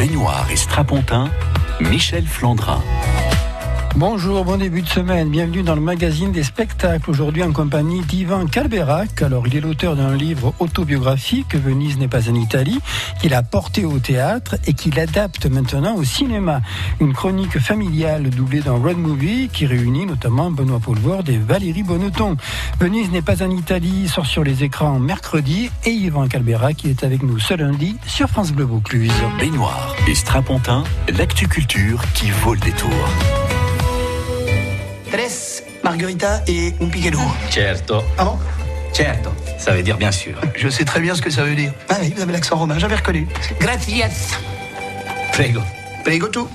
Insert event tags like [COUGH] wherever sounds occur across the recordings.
baignoire et strapontin, Michel Flandrin. Bonjour, bon début de semaine. Bienvenue dans le magazine des spectacles. Aujourd'hui en compagnie d'Ivan Calberac. Alors, il est l'auteur d'un livre autobiographique, Venise n'est pas en Italie, qu'il a porté au théâtre et qu'il adapte maintenant au cinéma. Une chronique familiale doublée d'un road movie qui réunit notamment Benoît Poulvord et Valérie Bonneton. Venise n'est pas en Italie sort sur les écrans mercredi et Yvan Calberac qui est avec nous ce lundi sur France Bleu Vaucluse. Baignoire et strapontin, l'actu culture qui vaut le détour. Tres margarita et un piquet d'eau. Certo. Ah bon? Certo. Ça veut dire bien sûr. Je sais très bien ce que ça veut dire. Ah oui, vous avez l'accent romain, j'avais reconnu. Gracias. Prego. Prego tout.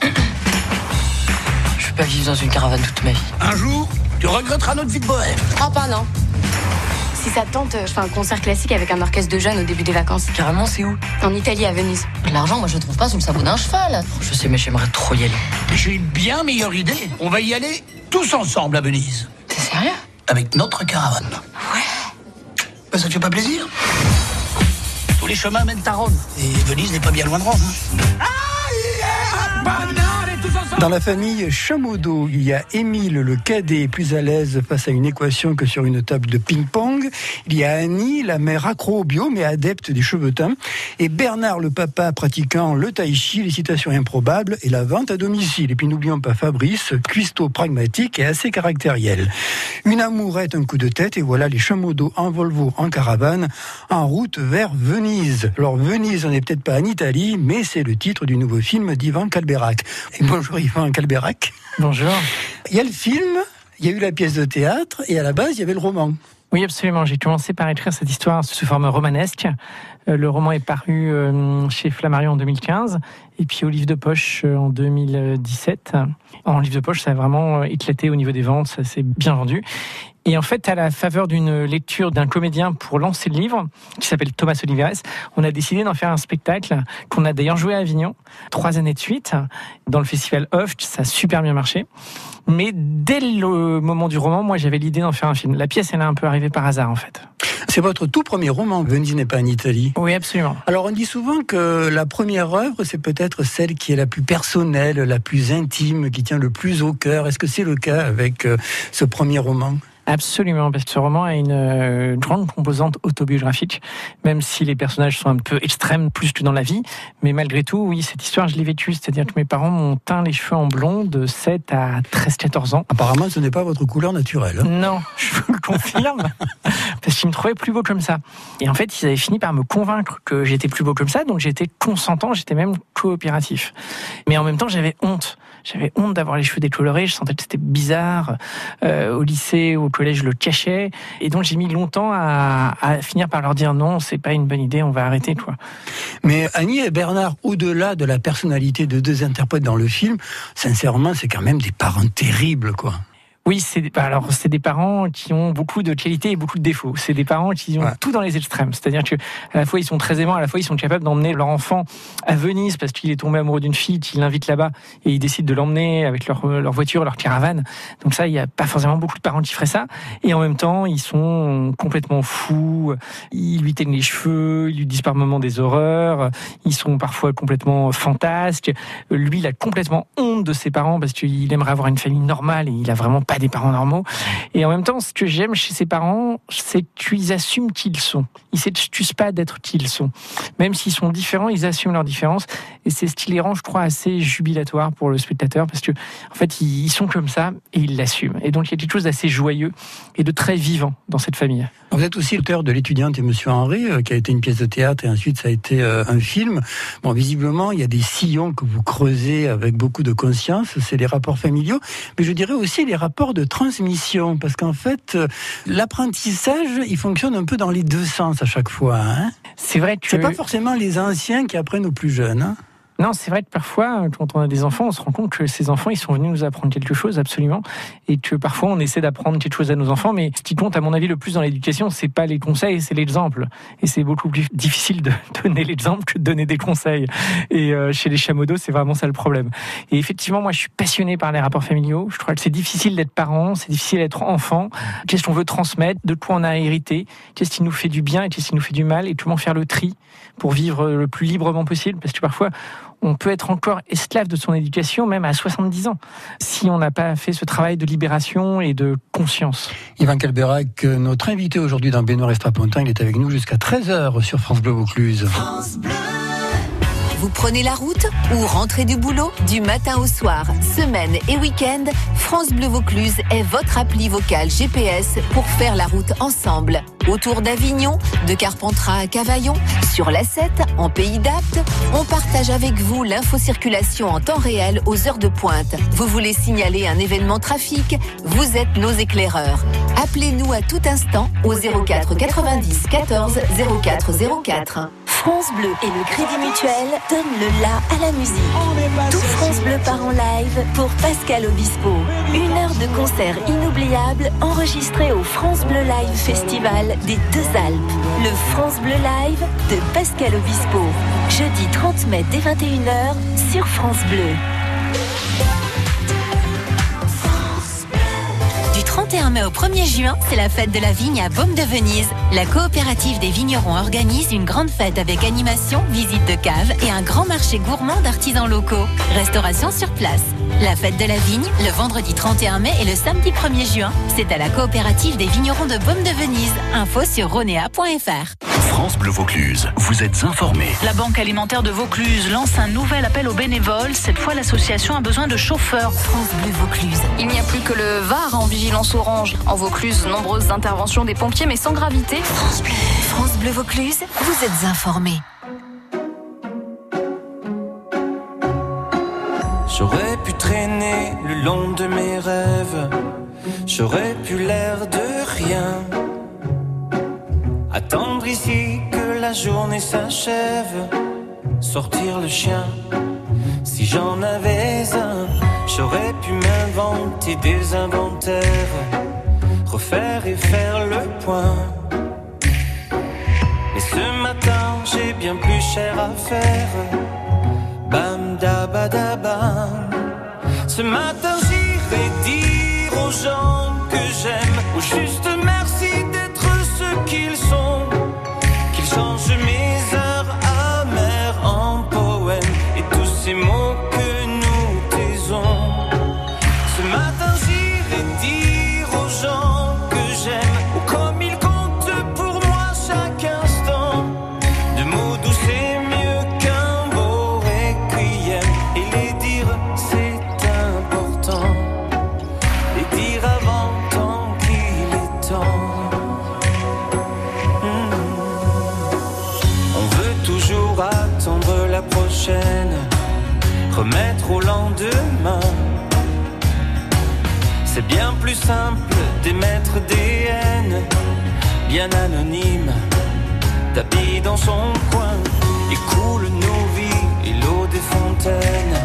Je peux pas vivre dans une caravane toute ma vie. Un jour, tu regretteras notre vie de bohème. Oh, pas non. Si ça te tente, je fais un concert classique avec un orchestre de jeunes au début des vacances. Carrément, c'est où En Italie, à Venise. L'argent, moi, je trouve pas sous le sabot d'un cheval. Je sais, mais j'aimerais trop y aller. J'ai une bien meilleure idée. On va y aller tous ensemble à Venise. T'es sérieux Avec notre caravane. Ouais. Ben, ça te fait pas plaisir Tous les chemins mènent à Rome. Et Venise n'est pas bien loin de Rome. hein. Dans la famille Chamodo, il y a Émile le cadet plus à l'aise face à une équation que sur une table de ping-pong. Il y a Annie, la mère accro au bio mais adepte des cheveux teints. Et Bernard le papa pratiquant le tai chi, les citations improbables et la vente à domicile. Et puis n'oublions pas Fabrice, cuistot pragmatique et assez caractériel. Une amourette, un coup de tête et voilà les Chamodo en Volvo en caravane en route vers Venise. Alors Venise, on n'est peut-être pas en Italie, mais c'est le titre du nouveau film d'Ivan Calberac. Et bonjour Ivan Calberac. Bonjour. Il y a le film, il y a eu la pièce de théâtre et à la base il y avait le roman. Oui, absolument. J'ai commencé par écrire cette histoire sous forme romanesque. Euh, Le roman est paru euh, chez Flammarion en 2015 et puis au livre de poche euh, en 2017. En livre de poche, ça a vraiment éclaté au niveau des ventes, ça s'est bien vendu. Et en fait, à la faveur d'une lecture d'un comédien pour lancer le livre, qui s'appelle Thomas Oliveres, on a décidé d'en faire un spectacle qu'on a d'ailleurs joué à Avignon, trois années de suite, dans le festival Oft, ça a super bien marché. Mais dès le moment du roman, moi j'avais l'idée d'en faire un film. La pièce, elle est un peu arrivée par hasard en fait. C'est votre tout premier roman, Venise n'est pas en Italie. Oui, absolument. Alors on dit souvent que la première œuvre, c'est peut-être celle qui est la plus personnelle, la plus intime, qui tient le plus au cœur. Est-ce que c'est le cas avec euh, ce premier roman? Absolument, parce que ce roman a une euh, grande composante autobiographique, même si les personnages sont un peu extrêmes plus que dans la vie. Mais malgré tout, oui, cette histoire, je l'ai vécue. C'est-à-dire que mes parents m'ont teint les cheveux en blond de 7 à 13-14 ans. Apparemment, ce n'est pas votre couleur naturelle. hein. Non, je vous le confirme, [LAUGHS] parce qu'ils me trouvaient plus beau comme ça. Et en fait, ils avaient fini par me convaincre que j'étais plus beau comme ça, donc j'étais consentant, j'étais même coopératif. Mais en même temps, j'avais honte. J'avais honte d'avoir les cheveux décolorés, je sentais que c'était bizarre. Euh, au lycée, au collège, je le cachais. Et donc, j'ai mis longtemps à, à finir par leur dire non, c'est pas une bonne idée, on va arrêter, quoi. Mais Annie et Bernard, au-delà de la personnalité de deux interprètes dans le film, sincèrement, c'est quand même des parents terribles, quoi. Oui, c'est alors c'est des parents qui ont beaucoup de qualités et beaucoup de défauts. C'est des parents qui ont Ouais. tout dans les extrêmes. C'est-à-dire que à la fois ils sont très aimants, à la fois ils sont capables d'emmener leur enfant à Venise parce qu'il est tombé amoureux d'une fille, qu'ils l'invitent là-bas et ils décident de l'emmener avec leur, leur voiture, leur caravane. Donc ça, il n'y a pas forcément beaucoup de parents qui feraient ça. Et en même temps, ils sont complètement fous. Ils lui teignent les cheveux, ils lui disent par moments des horreurs. Ils sont parfois complètement fantasques. Lui, il a complètement honte de ses parents parce qu'il aimerait avoir une famille normale et il a vraiment pas des parents normaux. Et en même temps, ce que j'aime chez ses parents, c'est qu'ils assument qui ils sont. Ils s'excusent pas d'être qui ils sont. Même s'ils sont différents, ils assument leurs différences. Et c'est ce qui les rend, je crois, assez jubilatoire pour le spectateur parce que, en fait, ils ils sont comme ça et ils l'assument. Et donc, il y a quelque chose d'assez joyeux et de très vivant dans cette famille. Vous êtes aussi l'auteur de l'étudiante et Monsieur Henri, euh, qui a été une pièce de théâtre et ensuite ça a été euh, un film. Bon, visiblement, il y a des sillons que vous creusez avec beaucoup de conscience, c'est les rapports familiaux, mais je dirais aussi les rapports de transmission, parce qu'en fait, euh, l'apprentissage, il fonctionne un peu dans les deux sens à chaque fois. Hein C'est vrai que c'est pas forcément les anciens qui apprennent aux plus jeunes. Hein Non, c'est vrai que parfois, quand on a des enfants, on se rend compte que ces enfants, ils sont venus nous apprendre quelque chose, absolument, et que parfois on essaie d'apprendre quelque chose à nos enfants, mais ce qui compte, à mon avis, le plus dans l'éducation, c'est pas les conseils, c'est l'exemple. Et c'est beaucoup plus difficile de [LAUGHS] donner l'exemple que de donner des conseils. Et euh, chez les chamodos, c'est vraiment ça le problème. Et effectivement, moi, je suis passionné par les rapports familiaux. Je crois que c'est difficile d'être parent, c'est difficile d'être enfant. Qu'est-ce qu'on veut transmettre, de quoi on a hérité, qu'est-ce qui nous fait du bien et qu'est-ce qui nous fait du mal, et comment faire le tri pour vivre le plus librement possible, parce que parfois on peut être encore esclave de son éducation même à 70 ans si on n'a pas fait ce travail de libération et de conscience. Yvan Calberac, notre invité aujourd'hui dans Benoît Estrapontin, il est avec nous jusqu'à 13h sur France Bleu Vaucluse. France Bleu. Vous prenez la route ou rentrez du boulot Du matin au soir, semaine et week-end, France Bleu Vaucluse est votre appli vocale GPS pour faire la route ensemble. Autour d'Avignon, de Carpentras à Cavaillon, sur la 7, en Pays d'Apt, on partage avec vous l'infocirculation en temps réel aux heures de pointe. Vous voulez signaler un événement trafic Vous êtes nos éclaireurs. Appelez-nous à tout instant au 04 90 14 04 04. France Bleu et le Crédit Mutuel donnent le la à la musique. Tout France Bleu part en live pour Pascal Obispo. Une heure de concert inoubliable enregistré au France Bleu Live Festival des Deux Alpes. Le France Bleu Live de Pascal Obispo. Jeudi 30 mai dès 21h sur France Bleu. 31 mai au 1er juin, c'est la fête de la vigne à Baume de Venise. La coopérative des vignerons organise une grande fête avec animation, visite de cave et un grand marché gourmand d'artisans locaux. Restauration sur place. La fête de la vigne, le vendredi 31 mai et le samedi 1er juin, c'est à la coopérative des vignerons de Baume de Venise. Info sur ronea.fr. France Bleu Vaucluse, vous êtes informés. La Banque alimentaire de Vaucluse lance un nouvel appel aux bénévoles. Cette fois, l'association a besoin de chauffeurs. France Bleu Vaucluse. Il n'y a plus que le Var en vigilance orange. En Vaucluse, nombreuses interventions des pompiers, mais sans gravité. France Bleu. France Bleu Vaucluse, vous êtes informés. J'aurais pu traîner le long de mes rêves. J'aurais pu l'air de rien. Attendre ici que la journée s'achève. Sortir le chien. Si j'en avais un, j'aurais pu m'inventer des inventaires. Refaire et faire le point. Mais ce matin, j'ai bien plus cher à faire. Bam da ba da bam. Ce matin, j'irai dire aux gens que j'aime, au juste merci simple d'émettre des haines, bien anonymes, tapis dans son coin. Et coule nos vies et l'eau des fontaines,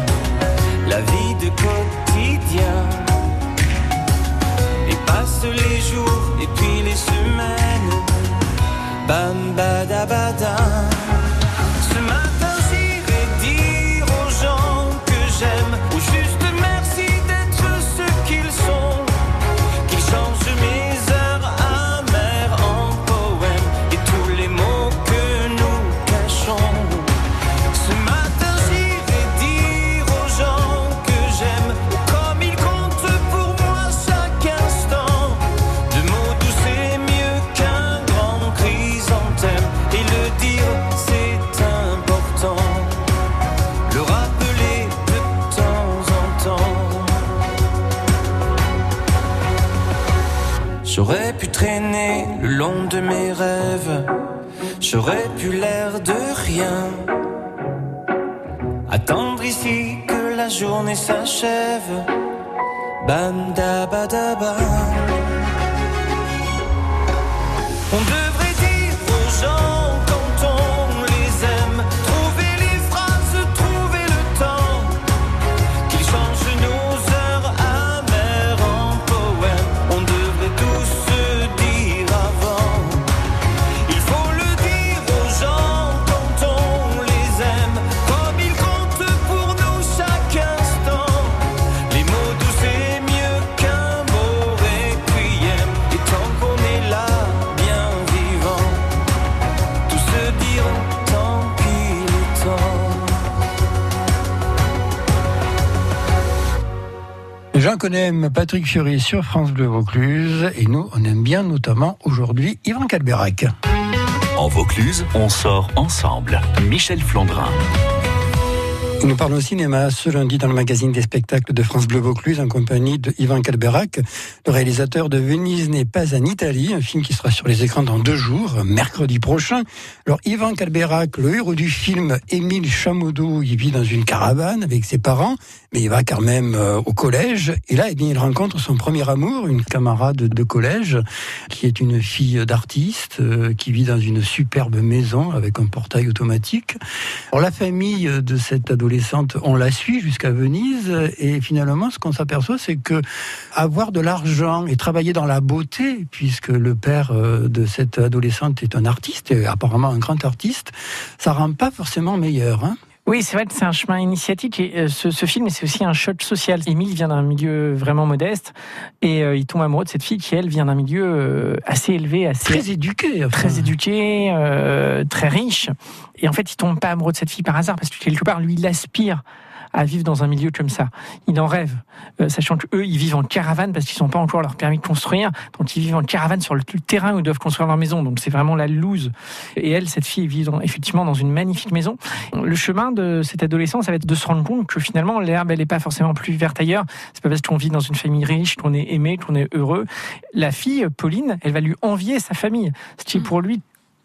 la vie de quotidien. Et passent les jours et puis les semaines, bam badabada. J'aurais pu traîner le long de mes rêves. J'aurais pu l'air de rien. Attendre ici que la journée s'achève. Bam da. On Jean connaît Patrick Fiori sur France Bleu Vaucluse et nous, on aime bien notamment aujourd'hui Yvan Calberac. En Vaucluse, on sort ensemble. Michel Flandrin. Nous parlons cinéma ce lundi dans le magazine des spectacles de France Bleu Vaucluse en compagnie de Ivan Calberac, le réalisateur de Venise n'est pas en Italie, un film qui sera sur les écrans dans deux jours, mercredi prochain. Alors Ivan Calberac, le héros du film, Émile Chamodo, il vit dans une caravane avec ses parents, mais il va quand même euh, au collège. Et là, eh bien, il rencontre son premier amour, une camarade de collège, qui est une fille d'artiste, euh, qui vit dans une superbe maison avec un portail automatique. Alors la famille de cette adolescente on la suit jusqu'à Venise et finalement ce qu'on s'aperçoit c'est que avoir de l'argent et travailler dans la beauté, puisque le père euh, de cette adolescente est un artiste, et apparemment un grand artiste, ça rend pas forcément meilleur. Hein. Oui, c'est vrai que c'est un chemin initiatique. Et euh, ce, film, c'est aussi un choc social. Émile vient d'un milieu vraiment modeste et euh, il tombe amoureux de cette fille qui, elle, vient d'un milieu assez élevé, assez très éduqué, très éduqué, très riche. Et en fait, il tombe pas amoureux de cette fille par hasard parce que quelque part, lui, il aspire à vivre dans un milieu comme ça. Il en rêve, euh, sachant qu'eux, ils vivent en caravane parce qu'ils n'ont pas encore leur permis de construire. Donc, ils vivent en caravane sur le, terrain où ils doivent construire leur maison. Donc, c'est vraiment la loose. Et elle, cette fille, vit effectivement dans une magnifique maison. Le chemin de cette adolescence, ça va être de se rendre compte que finalement, l'herbe, elle n'est pas forcément plus verte ailleurs. C'est pas parce qu'on vit dans une famille riche, qu'on est aimé, qu'on est heureux. La fille, Pauline, elle va lui envier sa famille. Ce qui est pour lui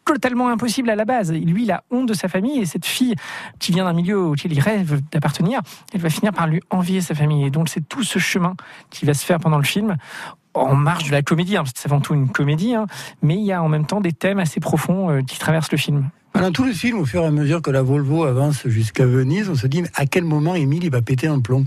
totalement impossible à la base. Lui, il a honte de sa famille et cette fille qui vient d'un milieu auquel il rêve d'appartenir, elle va finir par lui envier sa famille. Et donc c'est tout ce chemin qui va se faire pendant le film en marge de la comédie, hein, c'est avant tout une comédie, hein, mais il y a en même temps des thèmes assez profonds euh, qui traversent le film. Pendant tout le film, au fur et à mesure que la Volvo avance jusqu'à Venise, on se dit à quel moment Émile il va péter un plomb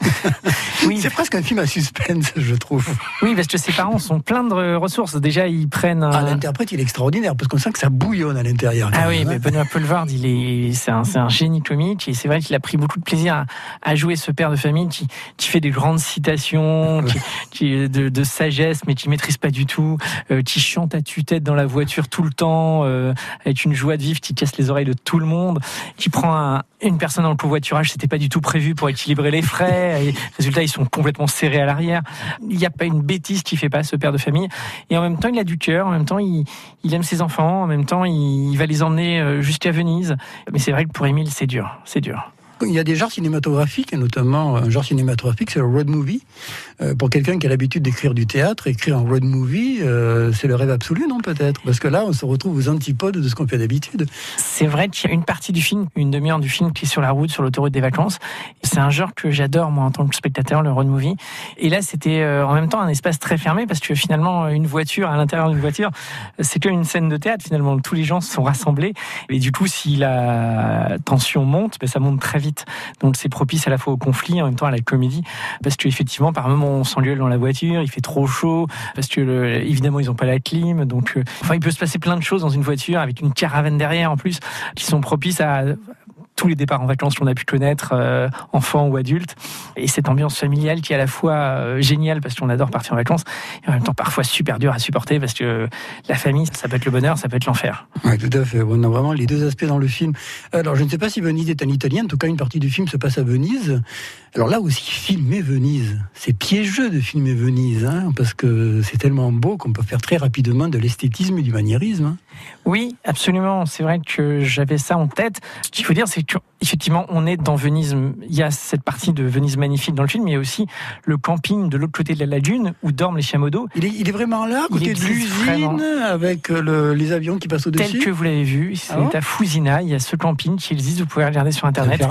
[LAUGHS] oui. C'est presque un film à suspense, je trouve. Oui, parce que ses parents sont pleins de ressources. Déjà, ils prennent. Ah, l'interprète, il est extraordinaire parce qu'on sent que ça bouillonne à l'intérieur. Ah oui, mais hein. Benoît Poulvard, il est, c'est un, un, génie comique et c'est vrai qu'il a pris beaucoup de plaisir à, jouer ce père de famille qui, qui fait des grandes citations, [LAUGHS] qui, de, de, sagesse, mais qui maîtrise pas du tout, euh, qui chante à tue-tête dans la voiture tout le temps, euh, avec une joie qui casse les oreilles de tout le monde, qui prend un, une personne dans le covoiturage, c'était pas du tout prévu pour équilibrer les frais. Et résultat, ils sont complètement serrés à l'arrière. Il n'y a pas une bêtise qui fait pas ce père de famille. Et en même temps, il a du cœur. En même temps, il, il aime ses enfants. En même temps, il, il va les emmener euh, jusqu'à Venise. Mais c'est vrai que pour Émile, c'est dur. C'est dur. Il y a des genres cinématographiques, et notamment un genre cinématographique, c'est le road movie. Euh, pour quelqu'un qui a l'habitude d'écrire du théâtre, écrire un road movie, euh, c'est le rêve absolu, non peut-être? Parce que là, on se retrouve aux antipodes de ce qu'on fait d'habitude. C'est vrai qu'il y a une partie du film, une demi-heure du film qui est sur la route, sur l'autoroute des vacances. C'est un genre que j'adore, moi, en tant que spectateur, le road movie. Et là, c'était euh, en même temps un espace très fermé, parce que finalement, une voiture, à l'intérieur d'une voiture, c'est qu'une scène de théâtre, finalement. Tous les gens sont rassemblés. Et du coup, si la tension monte, ben, ça monte très vite donc c'est propice à la fois au conflit, en même temps à la comédie, parce qu'effectivement, par moments, on s'engueule dans la voiture, il fait trop chaud, parce que évidemment, ils n'ont pas la clim. Donc, euh, enfin, il peut se passer plein de choses dans une voiture avec une caravane derrière en plus, qui sont propices à tous les départs en vacances qu'on a pu connaître, euh, enfants ou adultes. Et cette ambiance familiale qui est à la fois euh, géniale parce qu'on adore partir en vacances, et en même temps parfois super dur à supporter parce que la famille, ça peut être le bonheur, ça peut être l'enfer. Oui, tout à fait. On a vraiment les deux aspects dans le film. Alors, je ne sais pas si Venise est un italien, en tout cas, une partie du film se passe à Venise. Alors là aussi, filmer Venise, c'est piégeux de filmer Venise, hein, parce que c'est tellement beau qu'on peut faire très rapidement de l'esthétisme et du maniérisme. Hein. Oui, absolument. C'est vrai que j'avais ça en tête. Ce qu'il faut dire, c'est qu'effectivement, on est dans Venise. Il y a cette partie de Venise magnifique dans le film, mais il y a aussi le camping de l'autre côté de la lagune où dorment les chameaux. Il est, il est vraiment là, à côté de l'usine, avec euh, les avions qui passent au-dessus Tel que vous l'avez vu, c'est ah à Fusina. Il y a ce camping qui existe, vous pouvez regarder sur Internet.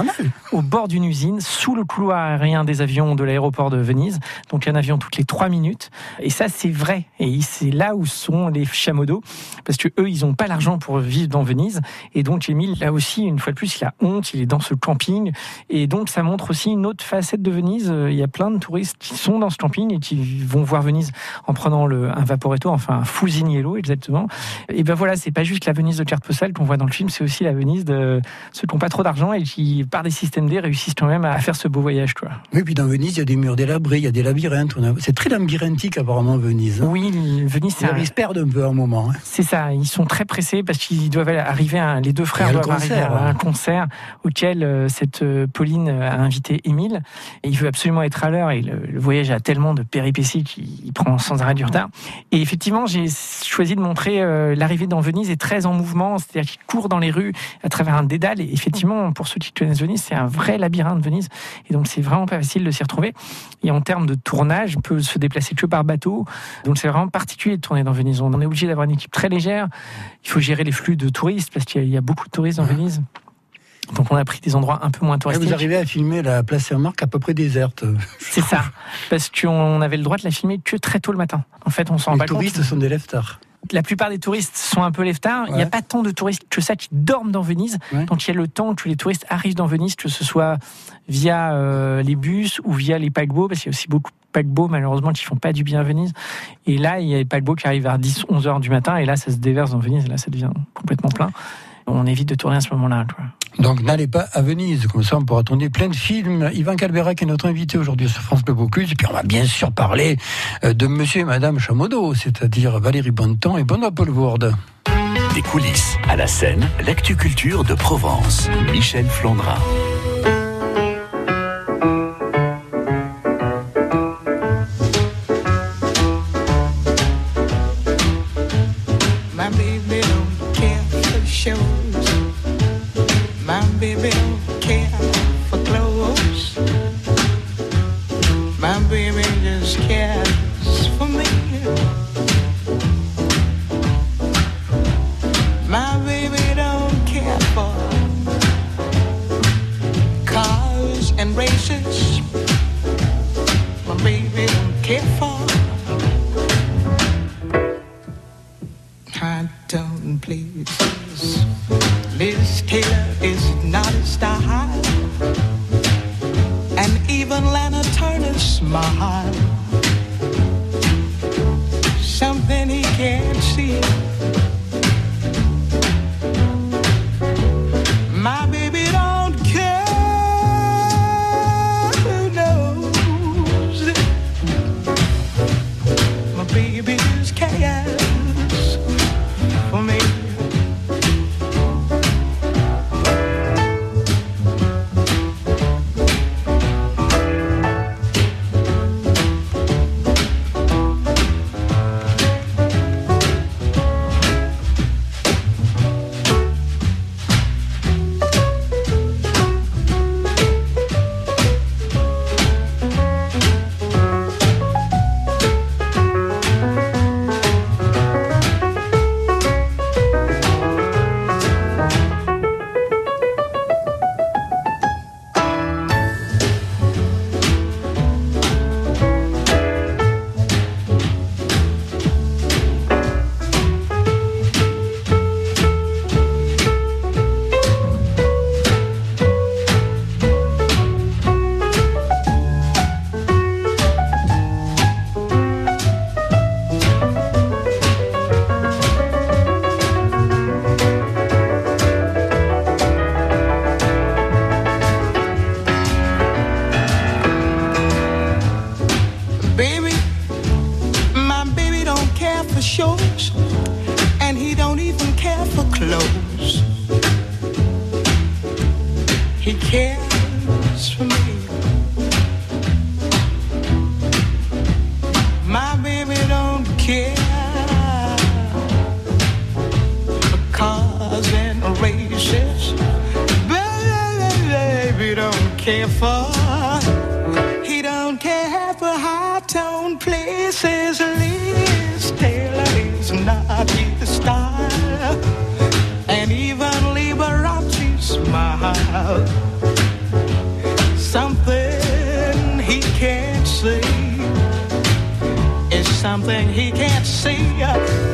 Au bord d'une usine, sous le couloir aérien des avions de l'aéroport de Venise. Donc, il y a un avion toutes les trois minutes. Et ça, c'est vrai. Et c'est là où sont les chameaux. Parce que eux, ils n'ont pas l'argent pour vivre dans Venise. Et donc, Émile, là aussi, une fois de plus, il a honte, il est dans ce camping. Et donc, ça montre aussi une autre facette de Venise. Il y a plein de touristes qui sont dans ce camping et qui vont voir Venise en prenant le, un vaporetto, enfin un Fusiniello exactement. Et ben voilà, c'est pas juste la Venise de carte postale qu'on voit dans le film, c'est aussi la Venise de ceux qui n'ont pas trop d'argent et qui, par des systèmes D, réussissent quand même à faire ce beau voyage. Quoi. Oui, puis dans Venise, il y a des murs délabrés, il y a des labyrinthes. C'est très labyrinthique apparemment Venise. Hein. Oui, Venise, c'est. Ils se perdent un peu à un moment. Hein. C'est ça, ils sont très pressés parce qu'ils doivent arriver, à, les deux frères doivent arriver à un concert. Auquel euh, cette euh, Pauline a invité Émile. Et il veut absolument être à l'heure et le, le voyage a tellement de péripéties qu'il prend sans arrêt du retard. Et effectivement, j'ai choisi de montrer euh, l'arrivée dans Venise est très en mouvement, c'est-à-dire qu'il court dans les rues à travers un dédale. Et effectivement, pour ceux qui connaissent Venise, c'est un vrai labyrinthe Venise. Et donc, c'est vraiment pas facile de s'y retrouver. Et en termes de tournage, on peut se déplacer que par bateau. Donc, c'est vraiment particulier de tourner dans Venise. On est obligé d'avoir une équipe très légère. Il faut gérer les flux de touristes parce qu'il y a- il y a beaucoup de touristes dans Venise. Donc, on a pris des endroits un peu moins Et touristiques. vous arrivez à filmer la place Saint-Marc à peu près déserte. C'est ça. Parce qu'on avait le droit de la filmer que très tôt le matin. En fait, on s'en rend Les pas compte. touristes sont des lève-tard. La plupart des touristes sont un peu lève-tard. Il n'y a pas tant de touristes que ça qui dorment dans Venise. Ouais. Donc il y a le temps que les touristes arrivent dans Venise, que ce soit via euh, les bus ou via les paquebots, parce qu'il y a aussi beaucoup de paquebots malheureusement qui font pas du bien à Venise. Et là, il y a les paquebots qui arrivent vers 10, 11 heures du matin, et là, ça se déverse dans Venise, et là, ça devient complètement plein. On évite de tourner à ce moment-là. Donc n'allez pas à Venise, comme ça on pourra tourner plein de films. Ivan Calberac est notre invité aujourd'hui sur France Bleu Vaucluse. Et puis on va bien sûr parler euh, de monsieur et madame Chamodo, c'est-à-dire Valérie Bonneton et Benoît Paul Vourde. Des coulisses à la scène, l'actu culture de Provence. Michel Flandrin. Something he can't see.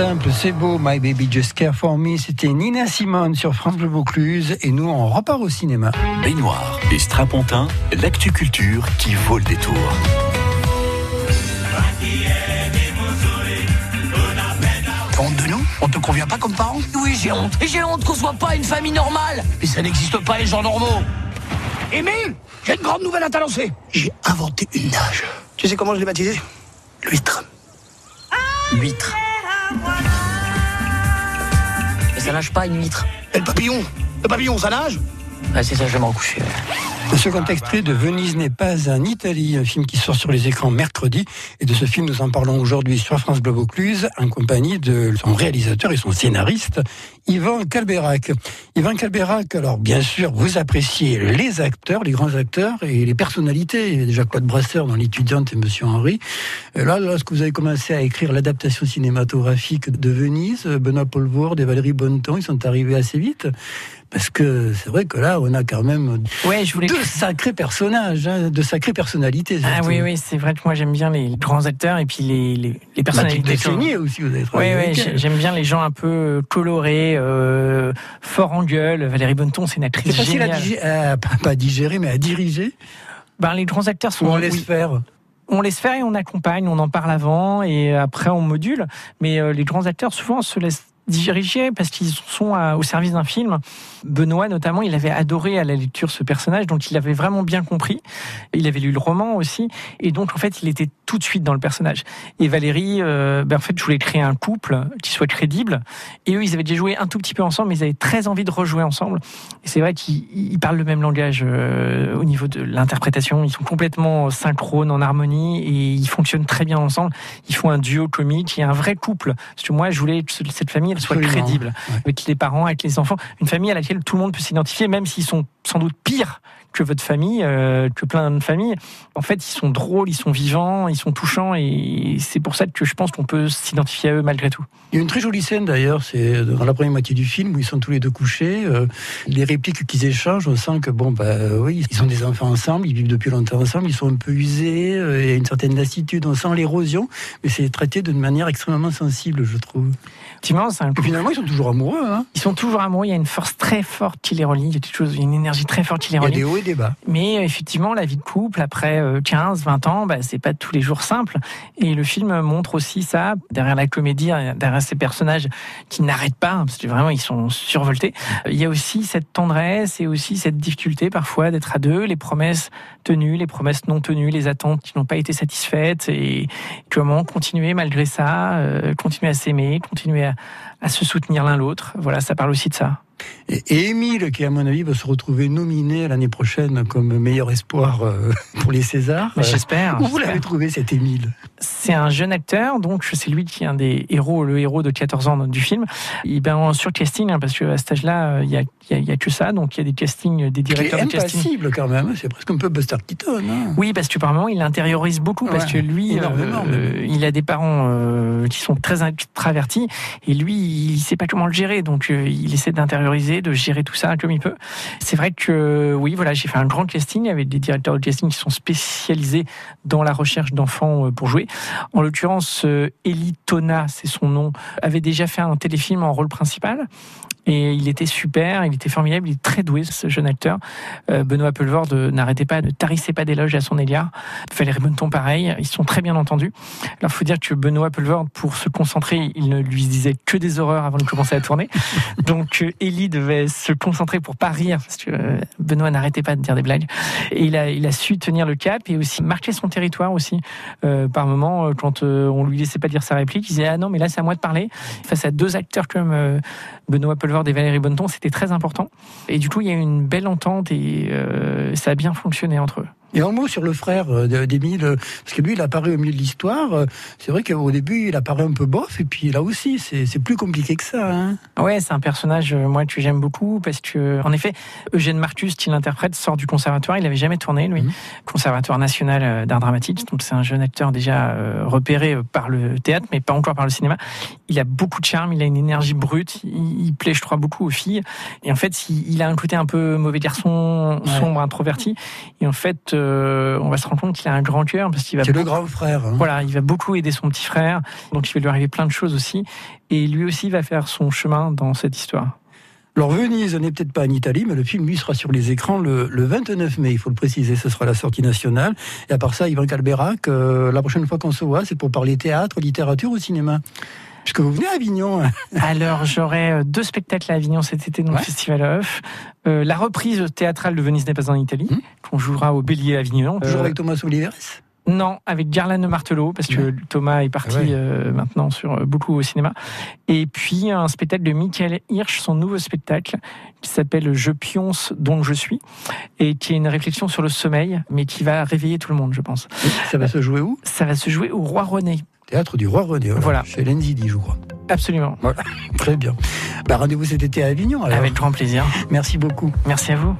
simple, c'est beau, My Baby Just Care For Me, c'était Nina Simone sur France Bleu Vaucluse et nous on repart au cinéma. Baignoire et Strapontin, l'actu culture qui vaut le détour. Honte de nous On te convient pas comme parents Oui, j'ai honte. Et j'ai honte qu'on soit pas une famille normale. Mais ça n'existe pas les gens normaux. Émile, j'ai une grande nouvelle à t'annoncer. J'ai inventé une nage. Tu sais comment je l'ai baptisée L'huître. Ah, L'huître. Mais ça nage pas une huître. Et le papillon Le papillon, ça nage? C'est ça, je vais me recoucher. Le second extrait de Venise n'est pas en Italie, un film qui sort sur les écrans mercredi. Et de ce film, nous en parlons aujourd'hui sur France Bleu Vaucluse, en compagnie de son réalisateur et son scénariste, Yvan Calberac. Yvan Calberac, alors bien sûr, vous appréciez les acteurs, les grands acteurs et les personnalités. Il y a déjà Claude Brasseur dans L'étudiante et Monsieur Henri. Et là, lorsque vous avez commencé à écrire l'adaptation cinématographique de Venise, Benoît Poelvoorde et Valérie Bonneton, ils sont arrivés assez vite. Parce que c'est vrai que là, on a quand même Ouais, je voulais. deux sacrés personnages, hein, de sacrées personnalités. Ah oui, oui, c'est vrai que moi j'aime bien les grands acteurs et puis les, les, les personnalités. Dessaigné aussi, vous avez Oui, oui, j'aime bien les gens un peu colorés, euh, forts en gueule. Valérie Bonneton, c'est une actrice C'est facile à, géniale. digé- à- pas, pas digérer, mais à diriger. Ben, les grands acteurs sont. Ou on laisse oui, faire. on laisse faire et on accompagne, on en parle avant et après on module. Mais euh, les grands acteurs souvent se laissent diriger parce qu'ils sont au service d'un film. Benoît notamment, il avait adoré à la lecture ce personnage, donc il avait vraiment bien compris. Il avait lu le roman aussi, et donc en fait il était tout de suite dans le personnage. Et Valérie, euh, ben, en fait je voulais créer un couple qui soit crédible, et eux ils avaient déjà joué un tout petit peu ensemble, mais ils avaient très envie de rejouer ensemble. Et c'est vrai qu'ils ils parlent le même langage euh, au niveau de l'interprétation. Ils sont complètement synchrones, en harmonie, et ils fonctionnent très bien ensemble. Ils font un duo comique, il y a un vrai couple. Parce que moi, je voulais cette famille soit crédible, Ouais. avec les parents, avec les enfants. Une famille à laquelle tout le monde peut s'identifier, même s'ils sont sans doute pires que votre famille, euh, que plein de familles. En fait, ils sont drôles, ils sont vivants, ils sont touchants, et c'est pour ça que je pense qu'on peut s'identifier à eux malgré tout. Il y a une très jolie scène d'ailleurs, c'est dans la première moitié du film où ils sont tous les deux couchés. euh, les répliques qu'ils échangent, on sent que bon, bah oui, ils ont des enfants ensemble, ils vivent depuis longtemps ensemble, ils sont un peu usés, euh, il y a une certaine lassitude, on sent l'érosion, mais c'est traité d'une manière extrêmement sensible, je trouve. Effectivement, c'est Et finalement, ils sont toujours amoureux. Hein. Ils sont toujours amoureux, il y a une force très forte qui les relie, il y a quelque chose, une énergie très forte qui les Il y a relie. des hauts et des bas. Mais euh, effectivement, la vie de couple, après euh, 15, 20 ans, bah, c'est pas tous les jours simple. Et le film montre aussi ça, derrière la comédie, euh, derrière ces personnages qui n'arrêtent pas, hein, parce que vraiment, ils sont survoltés. Euh, Il y a aussi cette tendresse et aussi cette difficulté parfois d'être à deux, les promesses tenues, les promesses non tenues, les attentes qui n'ont pas été satisfaites et comment continuer malgré ça, euh, continuer à s'aimer, continuer à, à se soutenir l'un l'autre. Voilà, ça parle aussi de ça. Et, et Émile, qui à mon avis va se retrouver nominé l'année prochaine comme meilleur espoir euh, [LAUGHS] pour les Césars. J'espère. Où vous l'avez trouvé cet Émile C'est un jeune acteur, donc c'est lui qui est un des héros, le héros de 14 ans du film. Il est en surcasting, hein, parce qu'à cet âge-là, euh, il n'y a, y a- il y a que ça, donc il y a des castings, des Il est directeurs de casting. impassible quand même, c'est presque un peu Buster Keaton. hein. Oui, parce que par moment, il intériorise beaucoup, parce que lui, euh, il a des parents euh, qui sont très intravertis, et lui, il sait pas comment le gérer, donc euh, il essaie d'intérioriser, de gérer tout ça comme il peut. C'est vrai que, oui, voilà, j'ai fait un grand casting avec des directeurs de casting qui sont spécialisés dans la recherche d'enfants euh, pour jouer. En l'occurrence, euh, Eli Tona, c'est son nom, avait déjà fait un téléfilm en rôle principal. Et il était super, il était formidable, il est très doué ce jeune acteur. Euh, Benoît Pelvorde n'arrêtait pas, ne tarissait pas d'éloges à son égard. Valérie Bonneton pareil, ils sont très bien entendus. Alors faut dire que Benoît Pelvorde, pour se concentrer, il ne lui disait que des horreurs avant de commencer à tourner. [LAUGHS] Donc euh, Ellie devait se concentrer pour pas rire, parce que euh, Benoît n'arrêtait pas de dire des blagues. Et il a, il a su tenir le cap et aussi marquer son territoire aussi. Euh, par moment, quand on lui laissait pas dire sa réplique, il disait ah non mais là c'est à moi de parler. Face à deux acteurs comme Benoît Et Valérie Bonneton, c'était très important. Et du coup, il y a eu une belle entente et euh, ça a bien fonctionné entre eux. Et un mot sur le frère euh, d'Émile, euh, parce que lui, il apparaît au milieu de l'histoire. euh, C'est vrai qu'au début, il apparaît un peu bof, et puis là aussi, c'est plus compliqué que ça. Hein. Ouais, c'est un personnage moi que j'aime beaucoup parce que en effet, Eugène Marcus qui l'interprète sort du conservatoire, il avait jamais tourné lui, Mhm. conservatoire national d'art dramatique. Donc c'est un jeune acteur déjà repéré par le théâtre mais pas encore par le cinéma. Il a beaucoup de charme, il a une énergie brute, il, plaît je crois beaucoup aux filles et en fait, il, a un côté un peu mauvais garçon, sombre, introverti et en fait, euh, on va se rendre compte qu'il a un grand cœur parce qu'il va C'est le grand frère. hein. voilà, il va beaucoup aider son petit frère, donc il va lui arriver plein de choses aussi, et lui aussi va faire son chemin dans cette histoire. Alors Venise n'est peut-être pas en Italie, mais le film, lui, sera sur les écrans le, le 29 mai, il faut le préciser, ce sera la sortie nationale. Et à part ça, Yvan Calberac, euh, la prochaine fois qu'on se voit, c'est pour parler théâtre, littérature ou cinéma? Puisque vous venez à Avignon. [LAUGHS] Alors j'aurai euh, deux spectacles à Avignon cet été dans Ouais. le Festival Off. Euh, la reprise théâtrale de Venise n'est pas en Italie, Mhm. qu'on jouera au Bélier à Avignon. Toujours Euh, avec Thomas Oliveres. Non, avec Garland Martelot, parce que Thomas est parti Ah ouais. euh, maintenant sur beaucoup au cinéma. Et puis un spectacle de Michael Hirsch, son nouveau spectacle, qui s'appelle Je pionce donc je suis, et qui est une réflexion sur le sommeil, mais qui va réveiller tout le monde, je pense. Ça va se jouer où? Ça va se jouer au Roi René. Théâtre du Roi René. Voilà. Chez Lenzidi, je crois. Absolument. Voilà. [LAUGHS] Très bien. Bah, rendez-vous cet été à Avignon. Alors. Avec grand plaisir. Merci beaucoup. Merci à vous.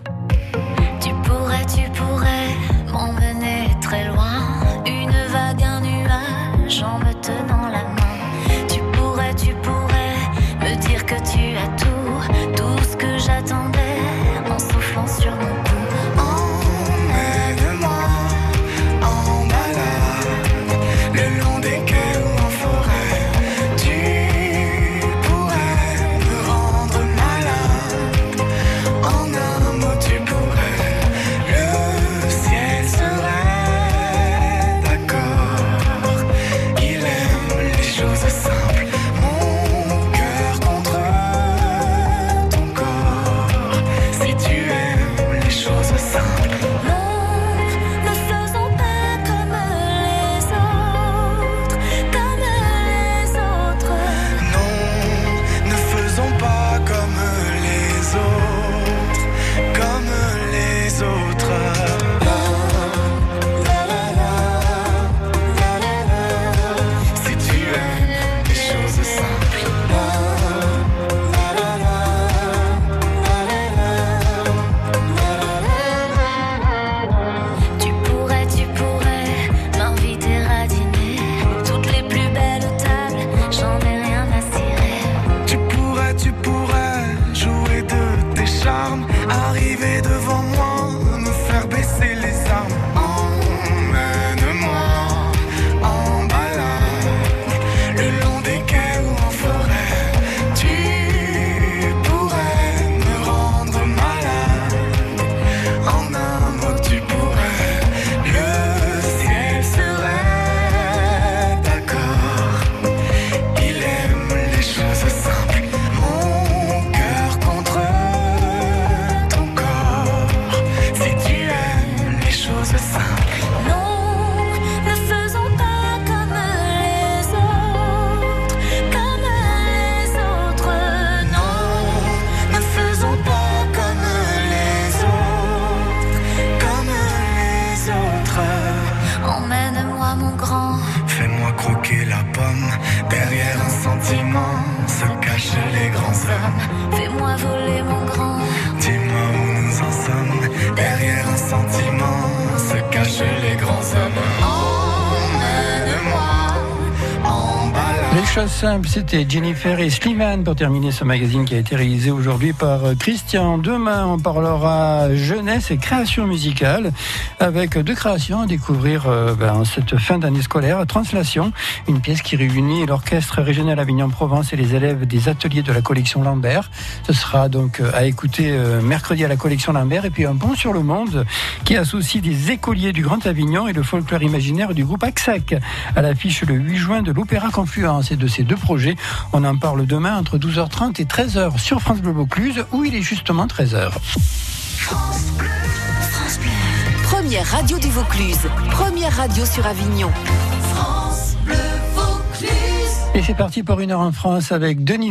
Les. Les choses simples, c'était Jennifer et Slimane pour terminer ce magazine qui a été réalisé aujourd'hui par euh, Christian. Demain, on parlera jeunesse et création musicale avec deux créations à découvrir euh, ben, en cette fin d'année scolaire. Translation, une pièce qui réunit l'orchestre régional Avignon-Provence et les élèves des ateliers de la collection Lambert. Ce sera donc euh, à écouter euh, mercredi à la collection Lambert et puis un pont sur le monde qui associe des écoliers du Grand Avignon et le folklore imaginaire du groupe Axac à l'affiche le 8 juin de l'Opéra Confluence et de ces deux projets. On en parle demain entre 12h30 et 13h sur France Bleu Vaucluse où il est justement 13h. Première radio du Vaucluse. Première radio sur Avignon. Et c'est parti pour une heure en France avec Denis